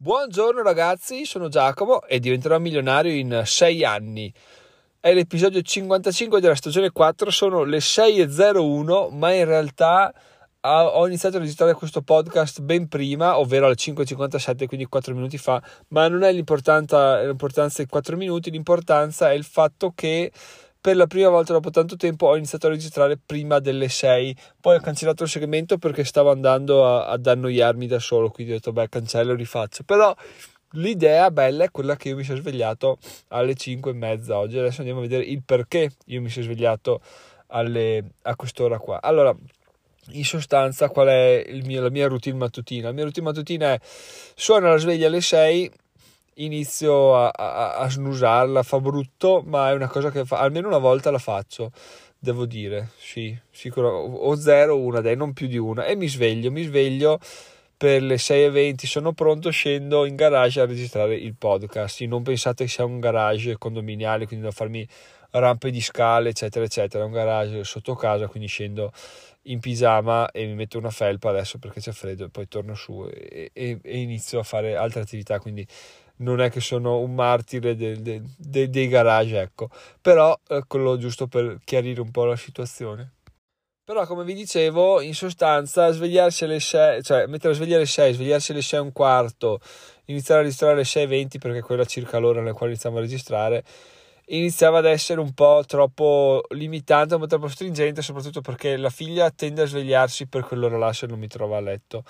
Buongiorno ragazzi, sono Giacomo e diventerò milionario in 6 anni. È l'episodio 55 della stagione 4, sono le 6.01, ma in realtà ho iniziato a registrare questo podcast ben prima, ovvero alle 5.57, quindi 4 minuti fa, ma non è l'importanza, l'importanza dei 4 minuti, l'importanza è il fatto che per la prima volta dopo tanto tempo ho iniziato a registrare prima delle 6 poi ho cancellato il segmento perché stavo andando a, ad annoiarmi da solo quindi ho detto beh cancello e rifaccio. Però l'idea bella è quella che io mi sono svegliato alle 5 e mezza oggi. Adesso andiamo a vedere il perché io mi sono svegliato alle, a quest'ora qua. Allora in sostanza qual è mio, la mia routine mattutina? La mia routine mattutina è suona la sveglia alle 6 inizio a, a, a snusarla, fa brutto, ma è una cosa che fa, almeno una volta la faccio, devo dire, sì, sicuro, o zero o una, dai, non più di una, e mi sveglio, mi sveglio per le 6.20 sono pronto, scendo in garage a registrare il podcast. Sì, non pensate che sia un garage condominiale, quindi devo farmi rampe di scale, eccetera, eccetera. È un garage sotto casa, quindi scendo in pigiama e mi metto una felpa adesso perché c'è freddo e poi torno su e, e, e inizio a fare altre attività. Quindi non è che sono un martire de, de, de, dei garage, ecco, però eh, quello giusto per chiarire un po' la situazione. Però, come vi dicevo, in sostanza, svegliarsi alle 6, cioè mettere a svegliare alle 6, svegliarsi alle 6 e un quarto, iniziare a registrare alle 6.20 perché è quella circa l'ora nella quale iniziamo a registrare, iniziava ad essere un po' troppo limitante, un po' troppo stringente, soprattutto perché la figlia tende a svegliarsi per quell'ora là se non mi trova a letto.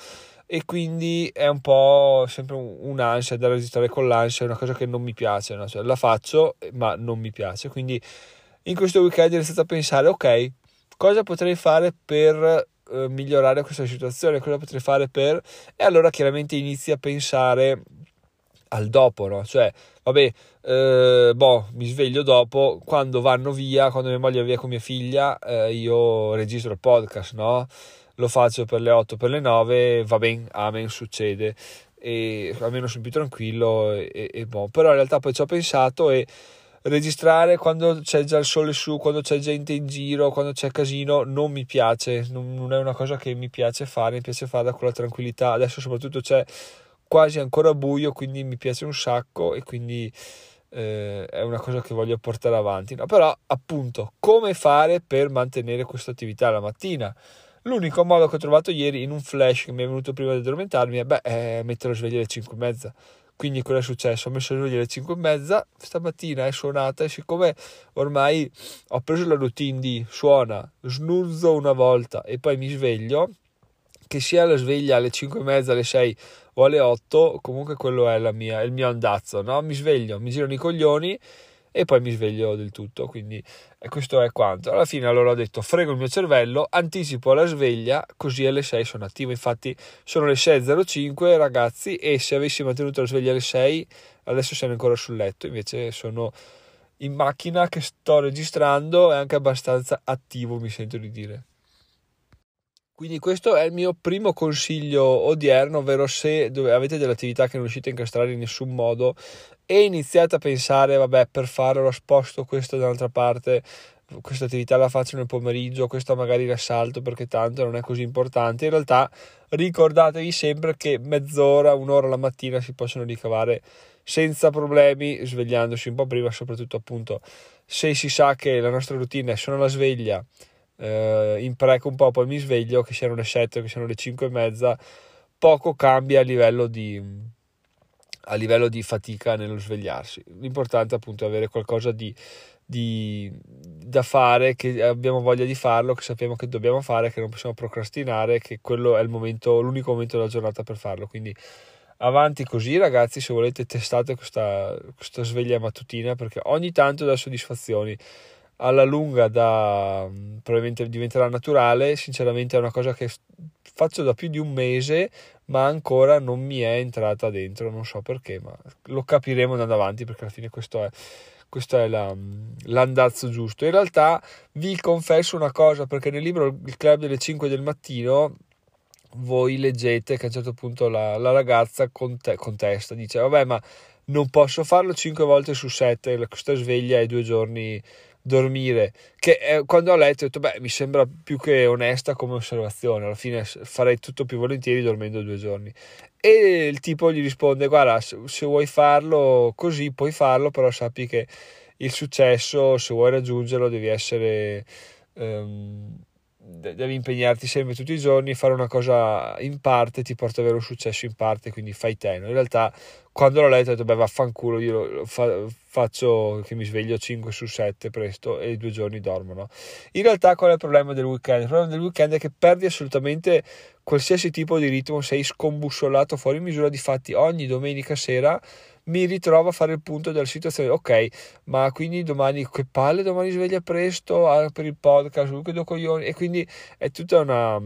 E quindi è un po' sempre un'ansia da registrare con l'ansia, è una cosa che non mi piace, no? cioè, la faccio ma non mi piace, quindi in questo weekend ho iniziato a pensare ok, cosa potrei fare per eh, migliorare questa situazione, cosa potrei fare per... e allora chiaramente inizi a pensare al dopo, no? Cioè, vabbè, eh, boh, mi sveglio dopo, quando vanno via, quando mia moglie va via con mia figlia, eh, io registro il podcast, no? lo faccio per le 8, per le 9, va bene, amen, succede, e almeno sono più tranquillo e, e boh. però in realtà poi ci ho pensato e registrare quando c'è già il sole su, quando c'è gente in giro, quando c'è casino, non mi piace, non, non è una cosa che mi piace fare, mi piace farla con la tranquillità, adesso soprattutto c'è quasi ancora buio, quindi mi piace un sacco e quindi eh, è una cosa che voglio portare avanti, no? però appunto come fare per mantenere questa attività la mattina? L'unico modo che ho trovato ieri in un flash che mi è venuto prima di addormentarmi è, beh, è mettere a svegliare alle 5 e mezza. Quindi cosa è successo? Ho messo a svegliare alle 5 e mezza, stamattina è suonata e siccome ormai ho preso la routine di suona, snuzzo una volta e poi mi sveglio, che sia la sveglia alle 5 e mezza, alle 6 o alle 8, comunque quello è, mia, il mio andazzo, no? Mi sveglio, mi girano i coglioni e poi mi sveglio del tutto. Quindi questo è quanto. Alla fine allora ho detto frego il mio cervello, anticipo la sveglia, così alle 6 sono attivo. Infatti sono le 6.05 ragazzi e se avessi mantenuto la sveglia alle 6 adesso siamo ancora sul letto, invece sono in macchina che sto registrando e anche abbastanza attivo mi sento di dire. Quindi questo è il mio primo consiglio odierno, ovvero se avete delle attività che non riuscite a incastrare in nessun modo e iniziate a pensare, vabbè, per farlo lo sposto questo da un'altra parte, questa attività la faccio nel pomeriggio, questa magari la salto perché tanto non è così importante. In realtà ricordatevi sempre che mezz'ora, un'ora la mattina si possono ricavare senza problemi, svegliandosi un po' prima, soprattutto appunto se si sa che la nostra routine è solo la sveglia eh, impreco un po', poi mi sveglio, che siano le 7 o che siano le 5 e mezza, poco cambia a livello di, a livello di fatica nello svegliarsi. L'importante appunto è avere qualcosa di, di, da fare, che abbiamo voglia di farlo, che sappiamo che dobbiamo fare, che non possiamo procrastinare, che quello è momento, l'unico momento della giornata per farlo. Quindi avanti così ragazzi, se volete testate questa, questa sveglia mattutina perché ogni tanto dà soddisfazioni alla lunga da, probabilmente diventerà naturale, sinceramente è una cosa che faccio da più di un mese, ma ancora non mi è entrata dentro, non so perché, ma lo capiremo andando avanti perché alla fine questo è, questo è la, l'andazzo giusto. In realtà vi confesso una cosa, perché nel libro Il club delle 5 del mattino voi leggete che a un certo punto la, la ragazza conte, contesta, dice vabbè ma non posso farlo 5 volte su 7, questa sveglia ai due giorni dormire, che è, quando ho letto ho detto, beh, mi sembra più che onesta come osservazione, alla fine farei tutto più volentieri dormendo due giorni. E il tipo gli risponde, guarda, se, se vuoi farlo così puoi farlo, però sappi che il successo, se vuoi raggiungerlo, devi essere... Um, devi impegnarti sempre tutti i giorni, fare una cosa in parte ti porta ad avere un successo in parte, quindi fai te. In realtà, quando l'ho letto, ho detto, beh, vaffanculo, io fa, faccio che mi sveglio 5 su 7 presto e i due giorni dormono. In realtà, qual è il problema del weekend? Il problema del weekend è che perdi assolutamente qualsiasi tipo di ritmo, sei scombussolato fuori misura. Difatti, ogni domenica sera mi ritrovo a fare il punto della situazione. Ok, ma quindi domani che palle, domani sveglia presto ah, per il podcast, che do coglioni. E quindi è tutta una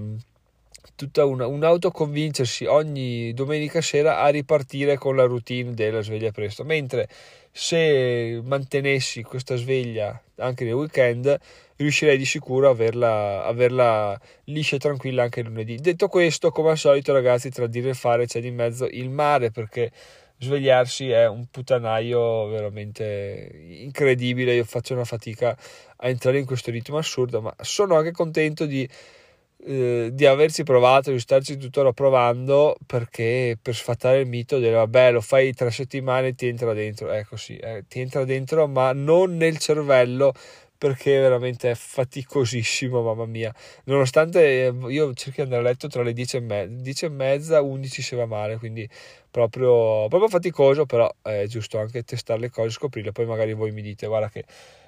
tutta una, un autoconvincersi ogni domenica sera a ripartire con la routine della sveglia presto. Mentre se mantenessi questa sveglia anche nel weekend, riuscirei di sicuro a averla, averla liscia e tranquilla anche lunedì. Detto questo, come al solito, ragazzi, tra dire e fare c'è di mezzo il mare perché svegliarsi è un putanaio veramente incredibile. Io faccio una fatica a entrare in questo ritmo assurdo, ma sono anche contento di, eh, di averci provato, di starci tuttora provando perché per sfatare il mito del vabbè, lo fai tre settimane e ti entra dentro. Ecco sì, eh, ti entra dentro, ma non nel cervello perché veramente è faticosissimo, mamma mia. Nonostante eh, io cerchi di andare a letto tra le 10 e, me- 10 e mezza, 11 se va male, quindi proprio, proprio faticoso, però è giusto anche testare le cose, scoprirle, poi magari voi mi dite guarda che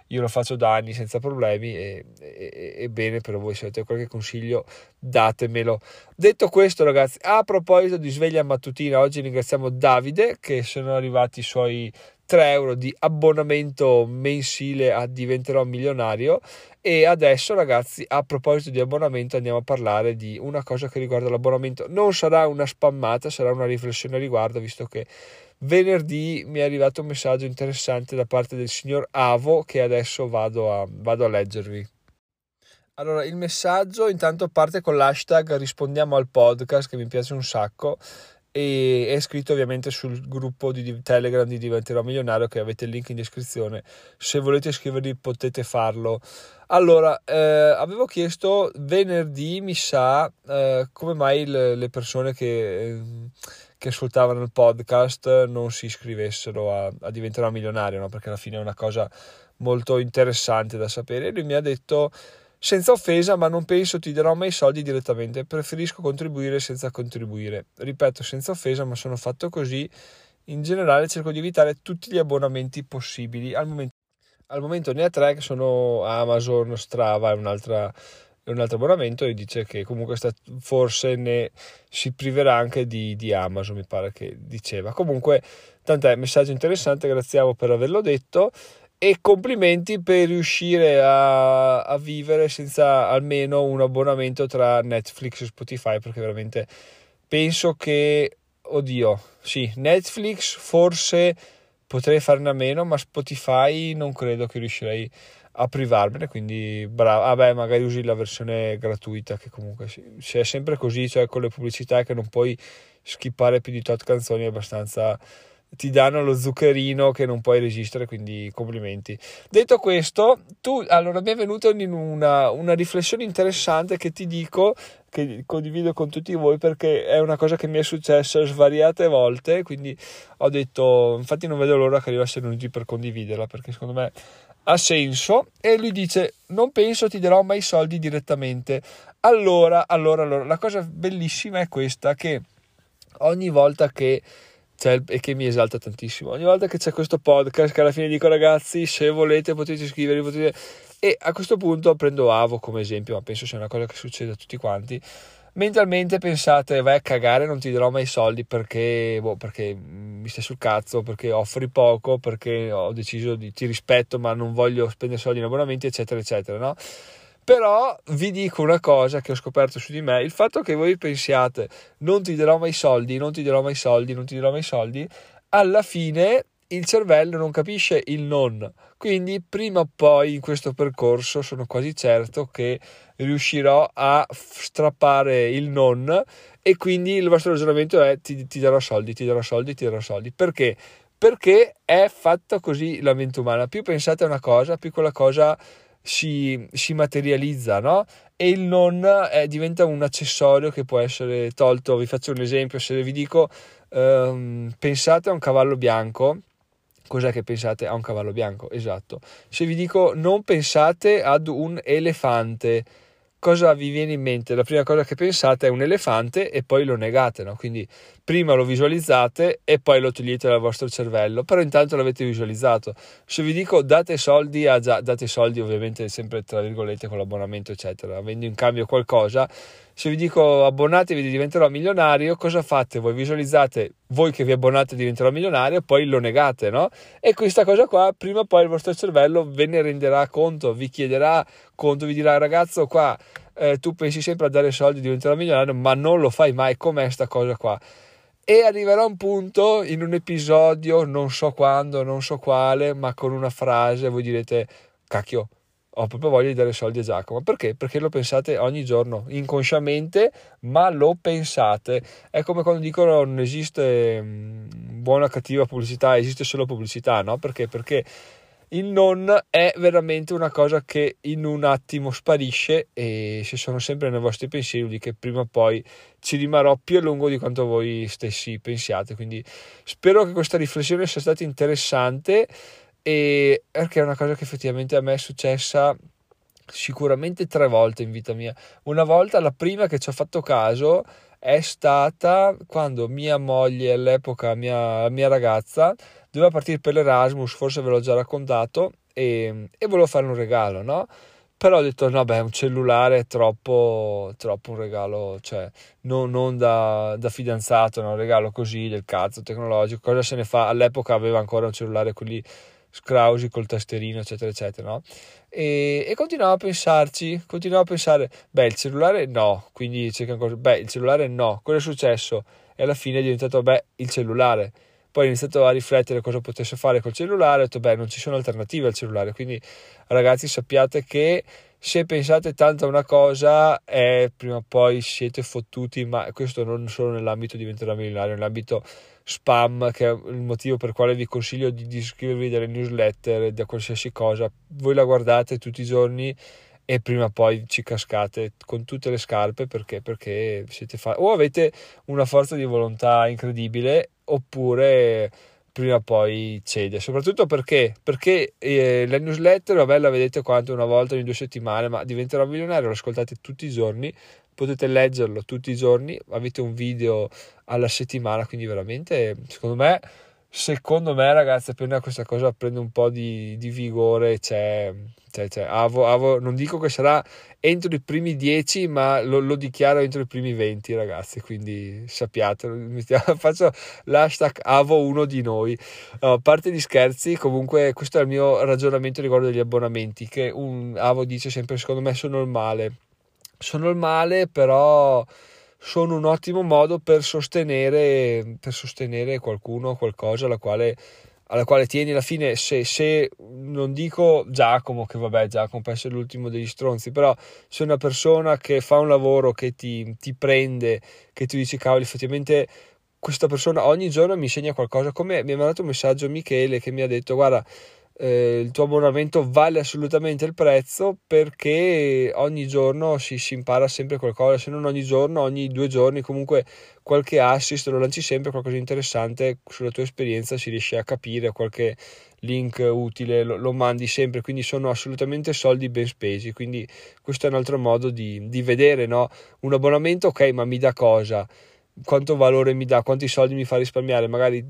io lo faccio da anni senza problemi e, e, e bene per voi se avete qualche consiglio datemelo. Detto questo ragazzi a proposito di sveglia mattutina oggi ringraziamo Davide che sono arrivati i suoi 3 euro di abbonamento mensile a Diventerò Milionario. E adesso ragazzi a proposito di abbonamento andiamo a parlare di una cosa che riguarda l'abbonamento. Non sarà una spammata sarà una riflessione a riguardo visto che venerdì mi è arrivato un messaggio interessante da parte del signor Avo che adesso vado a, vado a leggervi. Allora, il messaggio intanto parte con l'hashtag rispondiamo al podcast che mi piace un sacco e è scritto ovviamente sul gruppo di Telegram di Diventerò Milionario che avete il link in descrizione. Se volete iscrivervi potete farlo. Allora, eh, avevo chiesto venerdì, mi sa, eh, come mai le, le persone che, eh, che, ascoltavano il podcast non si iscrivessero a, a Diventerò Milionario, no? perché alla fine è una cosa molto interessante da sapere. E lui mi ha detto senza offesa, ma non penso ti darò mai soldi direttamente, preferisco contribuire senza contribuire. Ripeto, senza offesa, ma sono fatto così. In generale cerco di evitare tutti gli abbonamenti possibili. Al momento, al momento ne ha tre che sono Amazon, Strava e un'altra un altro abbonamento e dice che comunque sta, forse ne si priverà anche di, di, Amazon, mi pare che diceva. Comunque, tant'è, messaggio interessante, graziamo per averlo detto e complimenti per riuscire a, a, vivere senza almeno un abbonamento tra Netflix e Spotify perché veramente penso che oddio sì Netflix forse potrei farne a meno ma Spotify non credo che riuscirei a privarmene quindi bravo. Vabbè ah magari usi la versione gratuita che comunque se è sempre così cioè con le pubblicità che non puoi skippare più di tot canzoni è abbastanza ti danno lo zuccherino che non puoi resistere, quindi complimenti. Detto questo, tu allora mi è venuta una, una riflessione interessante che ti dico, che condivido con tutti voi perché è una cosa che mi è successa svariate volte, quindi ho detto, infatti non vedo l'ora che arrivasse lunedì per condividerla perché secondo me ha senso e lui dice non penso ti darò mai soldi direttamente allora allora allora la cosa bellissima è questa che ogni volta che cioè, e che mi esalta tantissimo. Ogni volta che c'è questo podcast, che alla fine dico ragazzi, se volete potete iscrivervi, potete... e a questo punto prendo Avo come esempio, ma penso sia una cosa che succede a tutti quanti. Mentalmente pensate, vai a cagare, non ti darò mai soldi perché, boh, perché mi stai sul cazzo, perché offri poco, perché ho deciso di ti rispetto, ma non voglio spendere soldi in abbonamenti, eccetera, eccetera, no? Però vi dico una cosa che ho scoperto su di me, il fatto che voi pensiate non ti darò mai soldi, non ti darò mai soldi, non ti darò mai soldi, alla fine il cervello non capisce il non. Quindi prima o poi in questo percorso sono quasi certo che riuscirò a strappare il non e quindi il vostro ragionamento è ti, ti darò soldi, ti darò soldi, ti darò soldi. Perché? Perché è fatta così la mente umana. Più pensate a una cosa, più quella cosa si, si materializza, no? E il non è, diventa un accessorio che può essere tolto. Vi faccio un esempio, se vi dico um, pensate a un cavallo bianco, cos'è che pensate a un cavallo bianco? Esatto. Se vi dico non pensate ad un elefante, cosa vi viene in mente? La prima cosa che pensate è un elefante e poi lo negate, no? Quindi prima lo visualizzate e poi lo togliete dal vostro cervello, però intanto l'avete visualizzato. Se vi dico date soldi a già, date soldi ovviamente sempre tra virgolette con l'abbonamento eccetera, avendo in cambio qualcosa, se vi dico abbonatevi diventerò milionario, cosa fate? Voi visualizzate voi che vi abbonate diventerò milionario, poi lo negate, no? E questa cosa qua, prima o poi il vostro cervello ve ne renderà conto, vi chiederà conto, vi dirà ragazzo qua, eh, tu pensi sempre a dare soldi diventerò milionario, ma non lo fai mai, com'è sta cosa qua? e arriverà un punto in un episodio, non so quando, non so quale, ma con una frase voi direte, cacchio, ho proprio voglia di dare soldi a Giacomo. Perché? Perché lo pensate ogni giorno, inconsciamente, ma lo pensate. È come quando dicono non esiste mm, buona o cattiva pubblicità, esiste solo pubblicità, no? Perché? Perché il non è veramente una cosa che in un attimo sparisce e se sono sempre nei vostri pensieri di che prima o poi ci rimarrò più a lungo di quanto voi stessi pensiate quindi spero che questa riflessione sia stata interessante e perché è una cosa che effettivamente a me è successa sicuramente tre volte in vita mia una volta la prima che ci ho fatto caso è stata quando mia moglie all'epoca mia, mia ragazza doveva partire per l'Erasmus, forse ve l'ho già raccontato, e, e volevo fare un regalo, no? Però ho detto, no, beh, un cellulare è troppo, troppo un regalo, cioè, non, non da, da, fidanzato, no? un regalo così, del cazzo, tecnologico, cosa se ne fa? All'epoca aveva ancora un cellulare, quelli scrausi col tasterino, eccetera, eccetera, no? E, e continuavo a pensarci, continuavo a pensare, beh, il cellulare no, quindi cerca ancora, beh, il cellulare no, cosa è successo? E alla fine è diventato, beh, il cellulare poi ho iniziato a riflettere cosa potesse fare col cellulare, ho detto beh non ci sono alternative al cellulare, quindi ragazzi sappiate che se pensate tanto a una cosa eh, prima o poi siete fottuti, ma questo non solo nell'ambito diventare milionario, nell'ambito spam, che è il motivo per quale vi consiglio di, iscrivervi delle newsletter, da qualsiasi cosa, voi la guardate tutti i giorni e prima o poi ci cascate con tutte le scarpe perché, perché siete fa- o avete una forza di volontà incredibile oppure prima o poi cede soprattutto perché perché eh, la newsletter vabbè la vedete quanto una volta ogni due settimane ma diventerò milionario lo ascoltate tutti i giorni potete leggerlo tutti i giorni avete un video alla settimana quindi veramente secondo me secondo me ragazzi appena questa cosa prende un po' di, di vigore c'è, c'è, c'è. Avo, Avo, non dico che sarà entro i primi 10 ma lo, lo, dichiaro entro i primi 20 ragazzi quindi sappiate faccio l'hashtag Avo uno di noi. No, a parte gli scherzi comunque questo è il mio ragionamento riguardo degli abbonamenti che un Avo dice sempre secondo me sono il male sono il male però sono un ottimo modo per sostenere, per sostenere qualcuno qualcosa alla quale, alla quale tieni. Alla fine se, se, non dico Giacomo che vabbè Giacomo può essere l'ultimo degli stronzi però se una persona che fa un lavoro che ti, ti prende che tu dici cavolo effettivamente questa persona ogni giorno mi insegna qualcosa come mi ha mandato un messaggio Michele che mi ha detto guarda eh, il tuo abbonamento vale assolutamente il prezzo perché ogni giorno si, si, impara sempre qualcosa, se non ogni giorno, ogni due giorni, comunque qualche assist lo lanci sempre, qualcosa di interessante sulla tua esperienza si riesce a capire, qualche link utile lo, lo mandi sempre, quindi sono assolutamente soldi ben spesi, quindi questo è un altro modo di, di vedere no? un abbonamento, ok, ma mi dà cosa? quanto valore mi dà, quanti soldi mi fa risparmiare, magari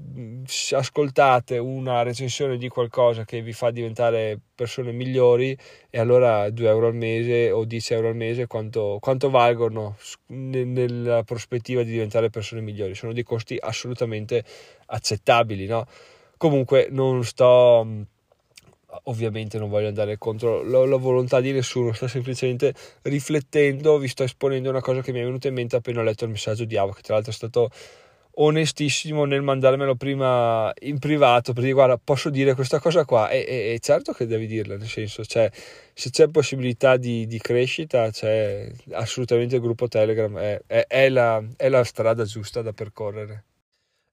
ascoltate una recensione di qualcosa che vi fa diventare persone migliori e allora 2 euro al mese o 10 euro al mese quanto, quanto valgono nella prospettiva di diventare persone migliori, sono dei costi assolutamente accettabili, no? Comunque non sto ovviamente non voglio andare contro la, la, volontà di nessuno, sto semplicemente riflettendo, vi sto esponendo una cosa che mi è venuta in mente appena ho letto il messaggio di Avo, che tra l'altro è stato onestissimo nel mandarmelo prima in privato per dire guarda posso dire questa cosa qua e, e, e certo che devi dirla nel senso cioè, se c'è possibilità di, di, crescita c'è assolutamente il gruppo telegram è, è, è, la, è la strada giusta da percorrere.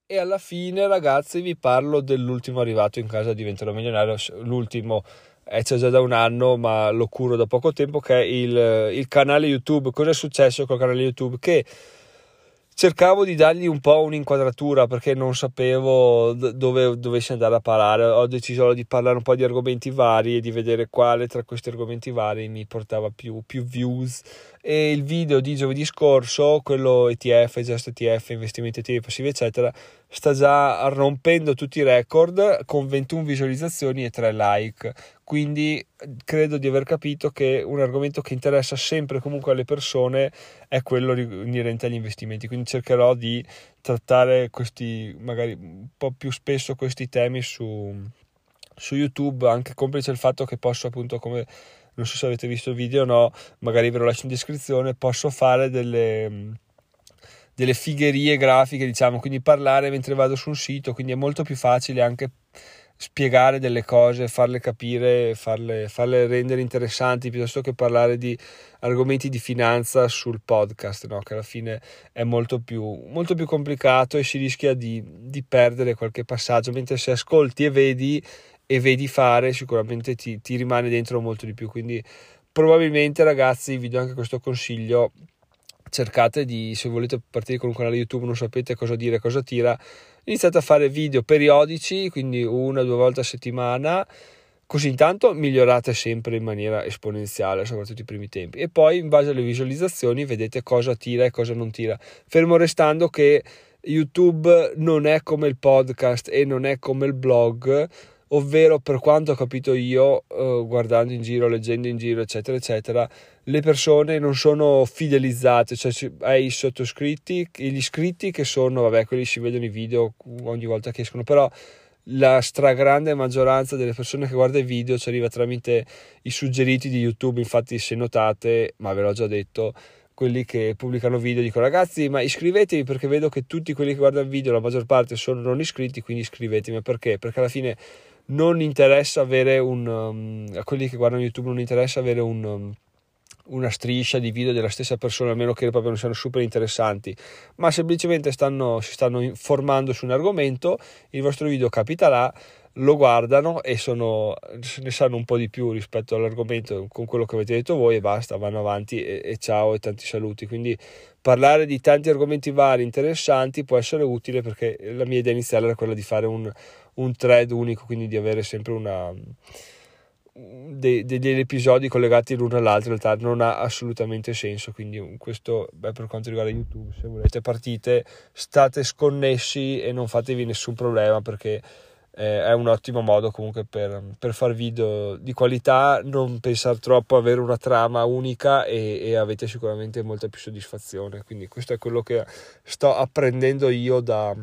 E alla fine ragazzi vi parlo dell'ultimo arrivato in casa diventerò milionario l'ultimo è già da un anno ma lo curo da poco tempo che è il, il canale youtube. Cosa è successo col canale youtube? Che cercavo di dargli un po' un'inquadratura perché non sapevo dove dovessi andare a parare. Ho deciso di parlare un po' di argomenti vari e di vedere quale tra questi argomenti vari mi portava più, più views. E il video di giovedì scorso, quello ETF, Just ETF, investimenti attivi passivi, eccetera, sta già rompendo tutti i record con 21 visualizzazioni e 3 like. Quindi credo di aver capito che un argomento che interessa sempre comunque alle persone è quello inerente agli investimenti. Quindi cercherò di trattare questi, magari un po' più spesso questi temi su, su YouTube, anche complice il fatto che posso appunto come non so se avete visto il video o no, magari ve lo lascio in descrizione, posso fare delle delle figherie grafiche, diciamo, quindi parlare mentre vado su un sito, quindi è molto più facile anche spiegare delle cose, farle capire, farle, farle rendere interessanti piuttosto che parlare di argomenti di finanza sul podcast, no? che alla fine è molto più, molto più complicato e si rischia di, di perdere qualche passaggio, mentre se ascolti e vedi e vedi fare sicuramente ti, ti rimane dentro molto di più, quindi probabilmente ragazzi vi do anche questo consiglio. Cercate di, se volete partire con un canale YouTube, non sapete cosa dire, cosa tira, iniziate a fare video periodici, quindi una o due volte a settimana, così intanto migliorate sempre in maniera esponenziale, soprattutto i primi tempi, e poi in base alle visualizzazioni vedete cosa tira e cosa non tira, fermo restando che YouTube non è come il podcast e non è come il blog, ovvero per quanto ho capito io, eh, guardando in giro, leggendo in giro, eccetera, eccetera, le persone non sono fidelizzate, cioè hai i sottoscritti, gli iscritti che sono, vabbè, quelli si vedono i video ogni volta che escono, però la stragrande maggioranza delle persone che guarda i video ci arriva tramite i suggeriti di YouTube, infatti se notate, ma ve l'ho già detto, quelli che pubblicano video dicono ragazzi ma iscrivetevi perché vedo che tutti quelli che guardano il video la maggior parte sono non iscritti quindi iscrivetevi perché? perché alla fine non interessa avere un um, a quelli che guardano youtube non interessa avere un um, una striscia di video della stessa persona, a meno che proprio non siano super interessanti, ma semplicemente stanno, si stanno informando su un argomento, il vostro video capita là, lo guardano e sono, ne sanno un po' di più rispetto all'argomento con quello che avete detto voi e basta, vanno avanti e, e ciao e tanti saluti. Quindi parlare di tanti argomenti vari, interessanti, può essere utile perché la mia idea iniziale era quella di fare un, un thread unico, quindi di avere sempre una de, degli episodi collegati l'uno all'altro in realtà non ha assolutamente senso quindi questo beh, per quanto riguarda youtube se volete partite state sconnessi e non fatevi nessun problema perché eh, è un ottimo modo comunque per, per fare video di qualità non pensare troppo avere una trama unica e, e avete sicuramente molta più soddisfazione. Quindi questo è quello che sto apprendendo io da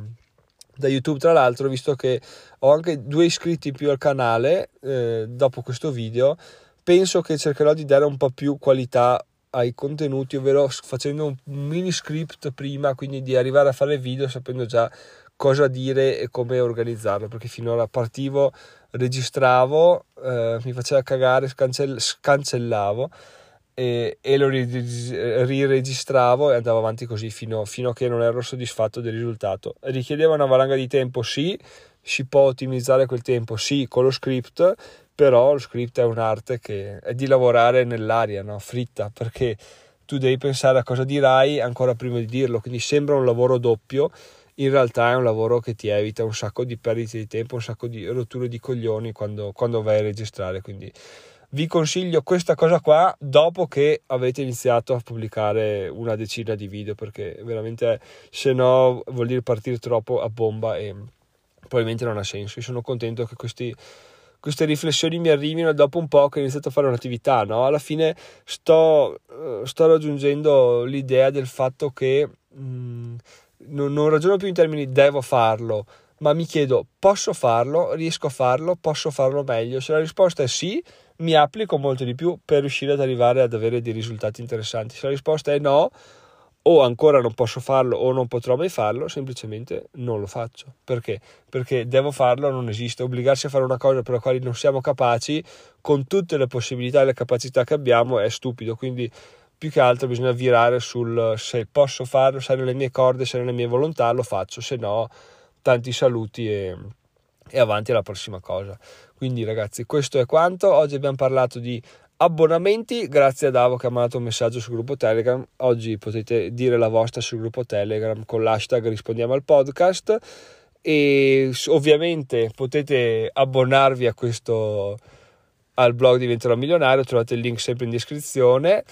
da YouTube. Tra l'altro visto che ho anche due iscritti più al canale eh, dopo questo video penso che cercherò di dare un po' più qualità ai contenuti ovvero facendo un mini script prima quindi di arrivare a fare video sapendo già cosa dire e come organizzarlo perché finora partivo registravo eh, mi faceva cagare scancell- scancellavo e, e lo riregistravo e andavo avanti così fino, fino a che non ero soddisfatto del risultato. Richiedeva una valanga di tempo, sì, si può ottimizzare quel tempo, sì, con lo script, però lo script è un'arte che è di lavorare nell'aria, no? fritta, perché tu devi pensare a cosa dirai ancora prima di dirlo, quindi sembra un lavoro doppio, in realtà è un lavoro che ti evita un sacco di perdite di tempo, un sacco di rotture di coglioni quando, quando vai a registrare, quindi vi consiglio questa cosa qua dopo che avete iniziato a pubblicare una decina di video perché veramente se no vuol dire partire troppo a bomba e probabilmente non ha senso io sono contento che questi, queste riflessioni mi arrivino dopo un po' che ho iniziato a fare un'attività no? alla fine sto, eh, sto raggiungendo l'idea del fatto che mh, mm, non, non ragiono più in termini devo farlo ma mi chiedo posso farlo, riesco a farlo, posso farlo meglio se la risposta è sì mi applico molto di più per riuscire ad arrivare ad avere dei risultati interessanti. Se la risposta è no, o ancora non posso farlo o non potrò mai farlo, semplicemente non lo faccio. Perché? Perché devo farlo, non esiste. Obbligarsi a fare una cosa per la quale non siamo capaci, con tutte le possibilità e le capacità che abbiamo, è stupido. Quindi più che altro bisogna virare sul se posso farlo, se è nelle mie corde, se è nelle mie volontà, lo faccio, se no tanti saluti e, e avanti alla prossima cosa. Quindi ragazzi, questo è quanto. Oggi abbiamo parlato di abbonamenti. Grazie a Davo che ha mandato un messaggio sul gruppo Telegram. Oggi potete dire la vostra sul gruppo Telegram con l'hashtag rispondiamo al podcast. E ovviamente potete abbonarvi a questo al blog diventerò milionario. Trovate il link sempre in descrizione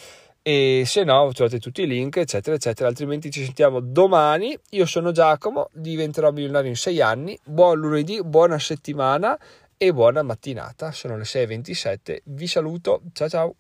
e se no trovate tutti i link eccetera eccetera altrimenti ci sentiamo domani io sono Giacomo diventerò milionario in sei anni buon lunedì buona settimana e buona mattinata. Sono le 6.27. Vi saluto. Ciao ciao.